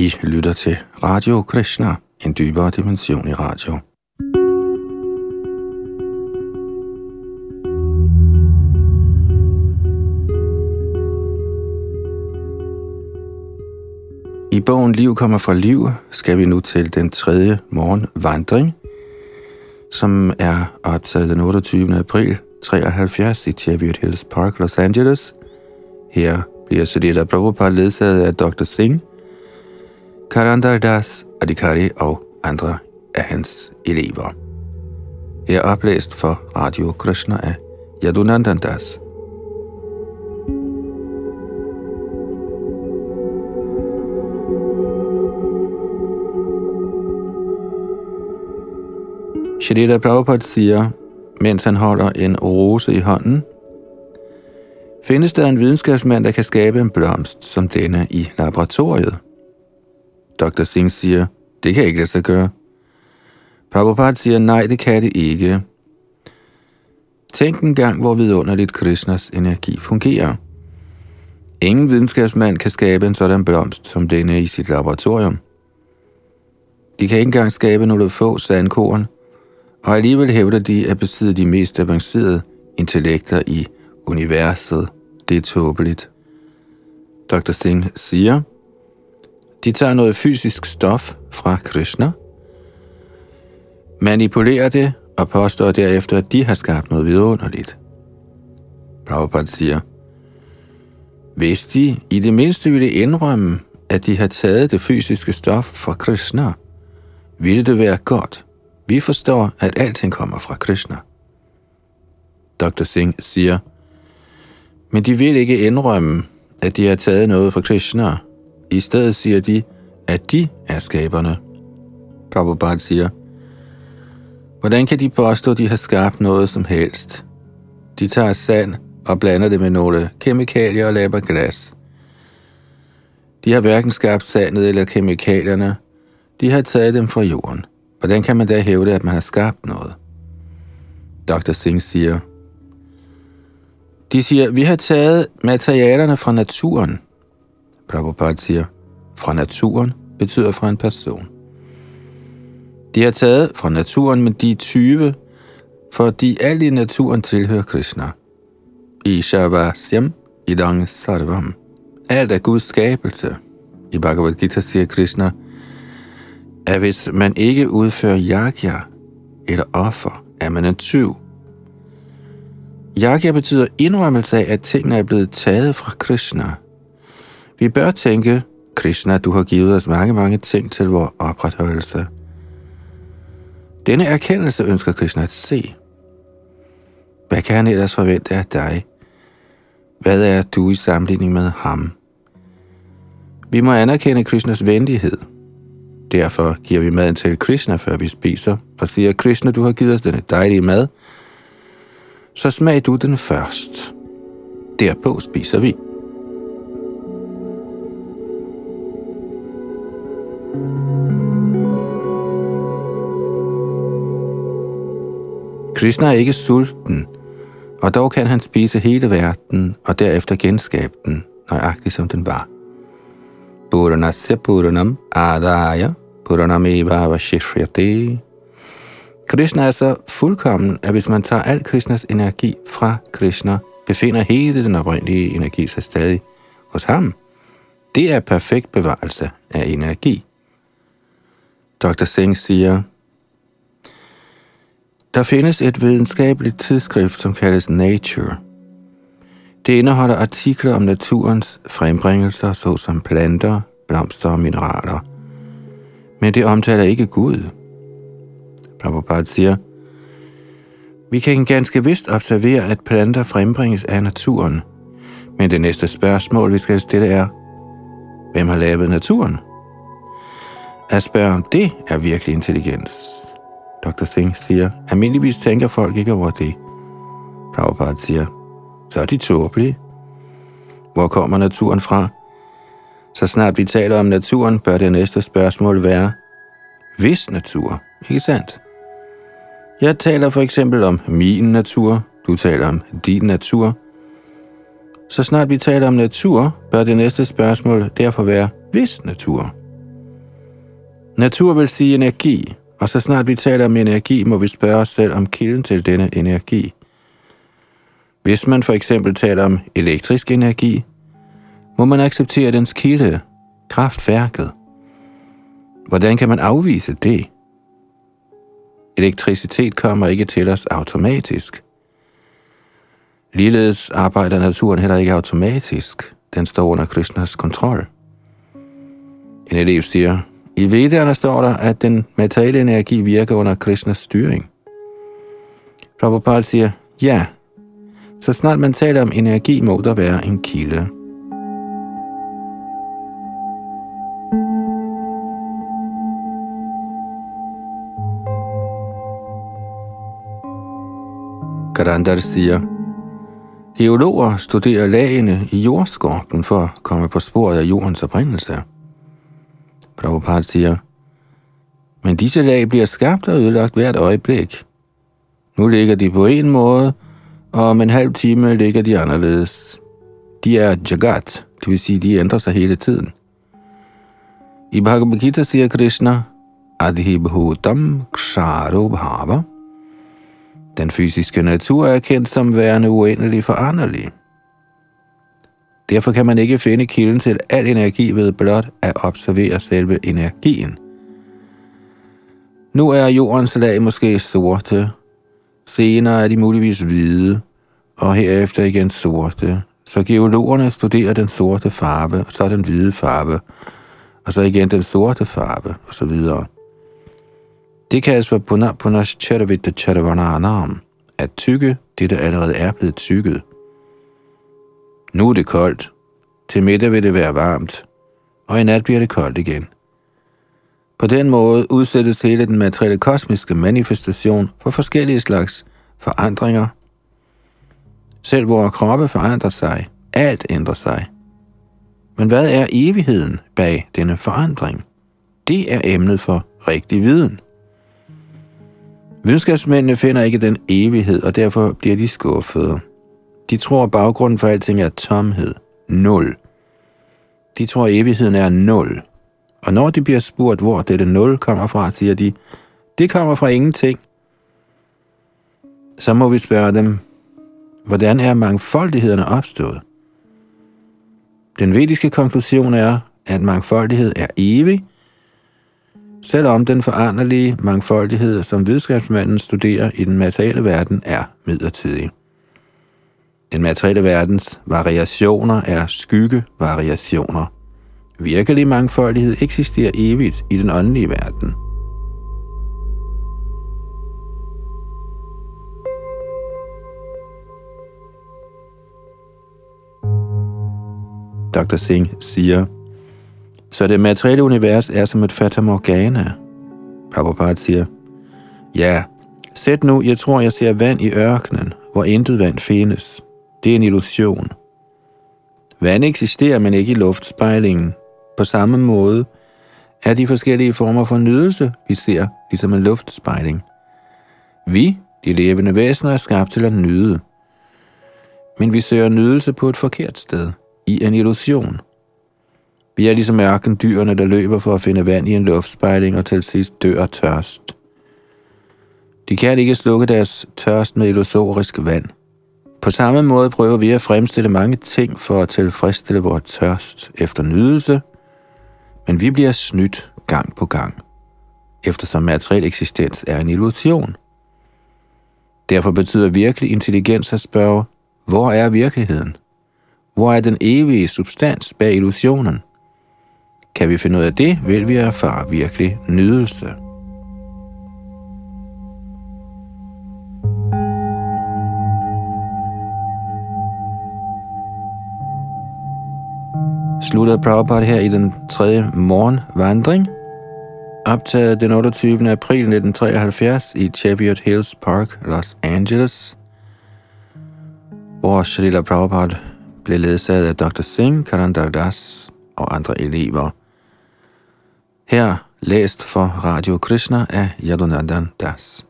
I lytter til Radio Krishna, en dybere dimension i radio. I bogen Liv kommer fra liv skal vi nu til den tredje morgenvandring, som er optaget den 28. april 73 i Cheviot Hills Park, Los Angeles. Her bliver Sudhila Prabhupada ledsaget af Dr. Singh, Karandar Das, Adhikari og andre af hans elever. Her oplæst for Radio Krishna af Yadunandan Das. Shrita Prabhupada siger, mens han holder en rose i hånden, findes der en videnskabsmand, der kan skabe en blomst som denne i laboratoriet. Dr. Singh siger, det kan ikke lade sig gøre. Prabhupada siger, nej, det kan det ikke. Tænk en gang, hvor vidunderligt Krishnas energi fungerer. Ingen videnskabsmand kan skabe en sådan blomst som denne i sit laboratorium. De kan ikke engang skabe nogle få sandkorn, og alligevel hævder de at besidde de mest avancerede intellekter i universet. Det er tåbeligt. Dr. Singh siger, de tager noget fysisk stof fra Krishna, manipulerer det og påstår derefter, at de har skabt noget vidunderligt. Prabhupada siger, hvis de i det mindste ville indrømme, at de har taget det fysiske stof fra Krishna, ville det være godt. Vi forstår, at alting kommer fra Krishna. Dr. Singh siger, men de vil ikke indrømme, at de har taget noget fra Krishna. I stedet siger de, at de er skaberne. Prabhupada siger, hvordan kan de påstå, at de har skabt noget som helst? De tager sand og blander det med nogle kemikalier og laver glas. De har hverken skabt sandet eller kemikalierne. De har taget dem fra jorden. Hvordan kan man da hævde, at man har skabt noget? Dr. Singh siger, de siger, vi har taget materialerne fra naturen. Prabhupada siger, fra naturen betyder fra en person. De er taget fra naturen, men de er 20, fordi alt i naturen tilhører Krishna. Ishavasyam idang sarvam. Alt er Guds skabelse. I Bhagavad Gita siger Krishna, at hvis man ikke udfører yagya eller offer, er man en tyv. Yagya betyder indrømmelse af, at tingene er blevet taget fra Krishna. Vi bør tænke, Krishna, du har givet os mange, mange ting til vores opretholdelse. Denne erkendelse ønsker Krishna at se. Hvad kan han ellers forvente af dig? Hvad er du i sammenligning med ham? Vi må anerkende Krishnas venlighed. Derfor giver vi maden til Krishna, før vi spiser, og siger, Krishna, du har givet os denne dejlige mad, så smag du den først. Derpå spiser vi. Krishna er ikke sulten, og dog kan han spise hele verden og derefter genskabe den, nøjagtigt som den var. Puranasya Puranam Adaya Puranameva Vashishyate. Krishna er så fuldkommen, at hvis man tager al Krishnas energi fra Krishna, befinder hele den oprindelige energi sig stadig hos ham. Det er perfekt bevarelse af energi. Dr. Singh siger, der findes et videnskabeligt tidsskrift, som kaldes Nature. Det indeholder artikler om naturens frembringelser, såsom planter, blomster og mineraler. Men det omtaler ikke Gud. Prabhupada siger, vi kan ganske vist observere, at planter frembringes af naturen. Men det næste spørgsmål, vi skal stille er, hvem har lavet naturen? At spørge om det er virkelig intelligens. Dr. Singh siger, almindeligvis tænker folk ikke over det. Prabhupada siger, så er de tåbelige. Hvor kommer naturen fra? Så snart vi taler om naturen, bør det næste spørgsmål være, hvis natur, ikke sandt? Jeg taler for eksempel om min natur, du taler om din natur. Så snart vi taler om natur, bør det næste spørgsmål derfor være, hvis natur. Natur vil sige energi, og så snart vi taler om energi, må vi spørge os selv om kilden til denne energi. Hvis man for eksempel taler om elektrisk energi, må man acceptere dens kilde, kraftværket. Hvordan kan man afvise det? Elektricitet kommer ikke til os automatisk. Ligeledes arbejder naturen heller ikke automatisk. Den står under Krishnas kontrol. En elev siger, i Vedderne står der, at den materielle energi virker under Krishnas styring. Prabhupada siger, ja, så snart man taler om energi, må der være en kilde. Karandar siger, Geologer studerer lagene i jordskorpen for at komme på sporet af jordens oprindelse. Prabhupada siger, men disse lag bliver skabt og ødelagt hvert øjeblik. Nu ligger de på en måde, og om en halv time ligger de anderledes. De er jagat, det vil sige, de ændrer sig hele tiden. I Bhagavad Gita siger Krishna, Adhi Bhutam Ksharo Bhava. Den fysiske natur er kendt som værende uendelig foranderlig. Derfor kan man ikke finde kilden til al energi ved blot at observere selve energien. Nu er jordens lag måske sorte, senere er de muligvis hvide, og herefter igen sorte. Så geologerne studerer den sorte farve, og så den hvide farve, og så igen den sorte farve, og så videre. Det kaldes for Punash Punash Charavita Charavananam, at tykke det, der allerede er blevet tykket. Nu er det koldt. Til middag vil det være varmt. Og i nat bliver det koldt igen. På den måde udsættes hele den materielle kosmiske manifestation for forskellige slags forandringer. Selv vores kroppe forandrer sig. Alt ændrer sig. Men hvad er evigheden bag denne forandring? Det er emnet for rigtig viden. Videnskabsmændene finder ikke den evighed, og derfor bliver de skuffede. De tror, at baggrunden for alting er tomhed. Nul. De tror, at evigheden er nul. Og når de bliver spurgt, hvor dette nul kommer fra, siger de, det kommer fra ingenting. Så må vi spørge dem, hvordan er mangfoldighederne opstået? Den vediske konklusion er, at mangfoldighed er evig, selvom den foranderlige mangfoldighed, som videnskabsmanden studerer i den materielle verden, er midlertidig. Den materielle verdens variationer er skyggevariationer. Virkelig mangfoldighed eksisterer evigt i den åndelige verden. Dr. Singh siger, så det materielle univers er som et fata morgana. Prabhupada siger, ja, sæt nu, jeg tror, jeg ser vand i ørkenen, hvor intet vand findes. Det er en illusion. Vand eksisterer, men ikke i luftspejlingen. På samme måde er de forskellige former for nydelse, vi ser, ligesom en luftspejling. Vi, de levende væsener, er skabt til at nyde. Men vi søger nydelse på et forkert sted, i en illusion – vi er ligesom ørkendyrene, der løber for at finde vand i en luftspejling og til sidst dør tørst. De kan ikke slukke deres tørst med illusorisk vand. På samme måde prøver vi at fremstille mange ting for at tilfredsstille vores tørst efter nydelse, men vi bliver snydt gang på gang, eftersom materiel eksistens er en illusion. Derfor betyder virkelig intelligens at spørge, hvor er virkeligheden? Hvor er den evige substans bag illusionen? Kan vi finde ud af det, vil vi erfare virkelig nydelse. Slutter Prabhupada her i den tredje morgenvandring, optaget den 28. april 1973 i Cheviot Hills Park, Los Angeles, hvor Shalila Prabhupada blev ledsaget af Dr. Singh Karandar Das og andre elever. Her læst for Radio Krishna af Yadunandan Das.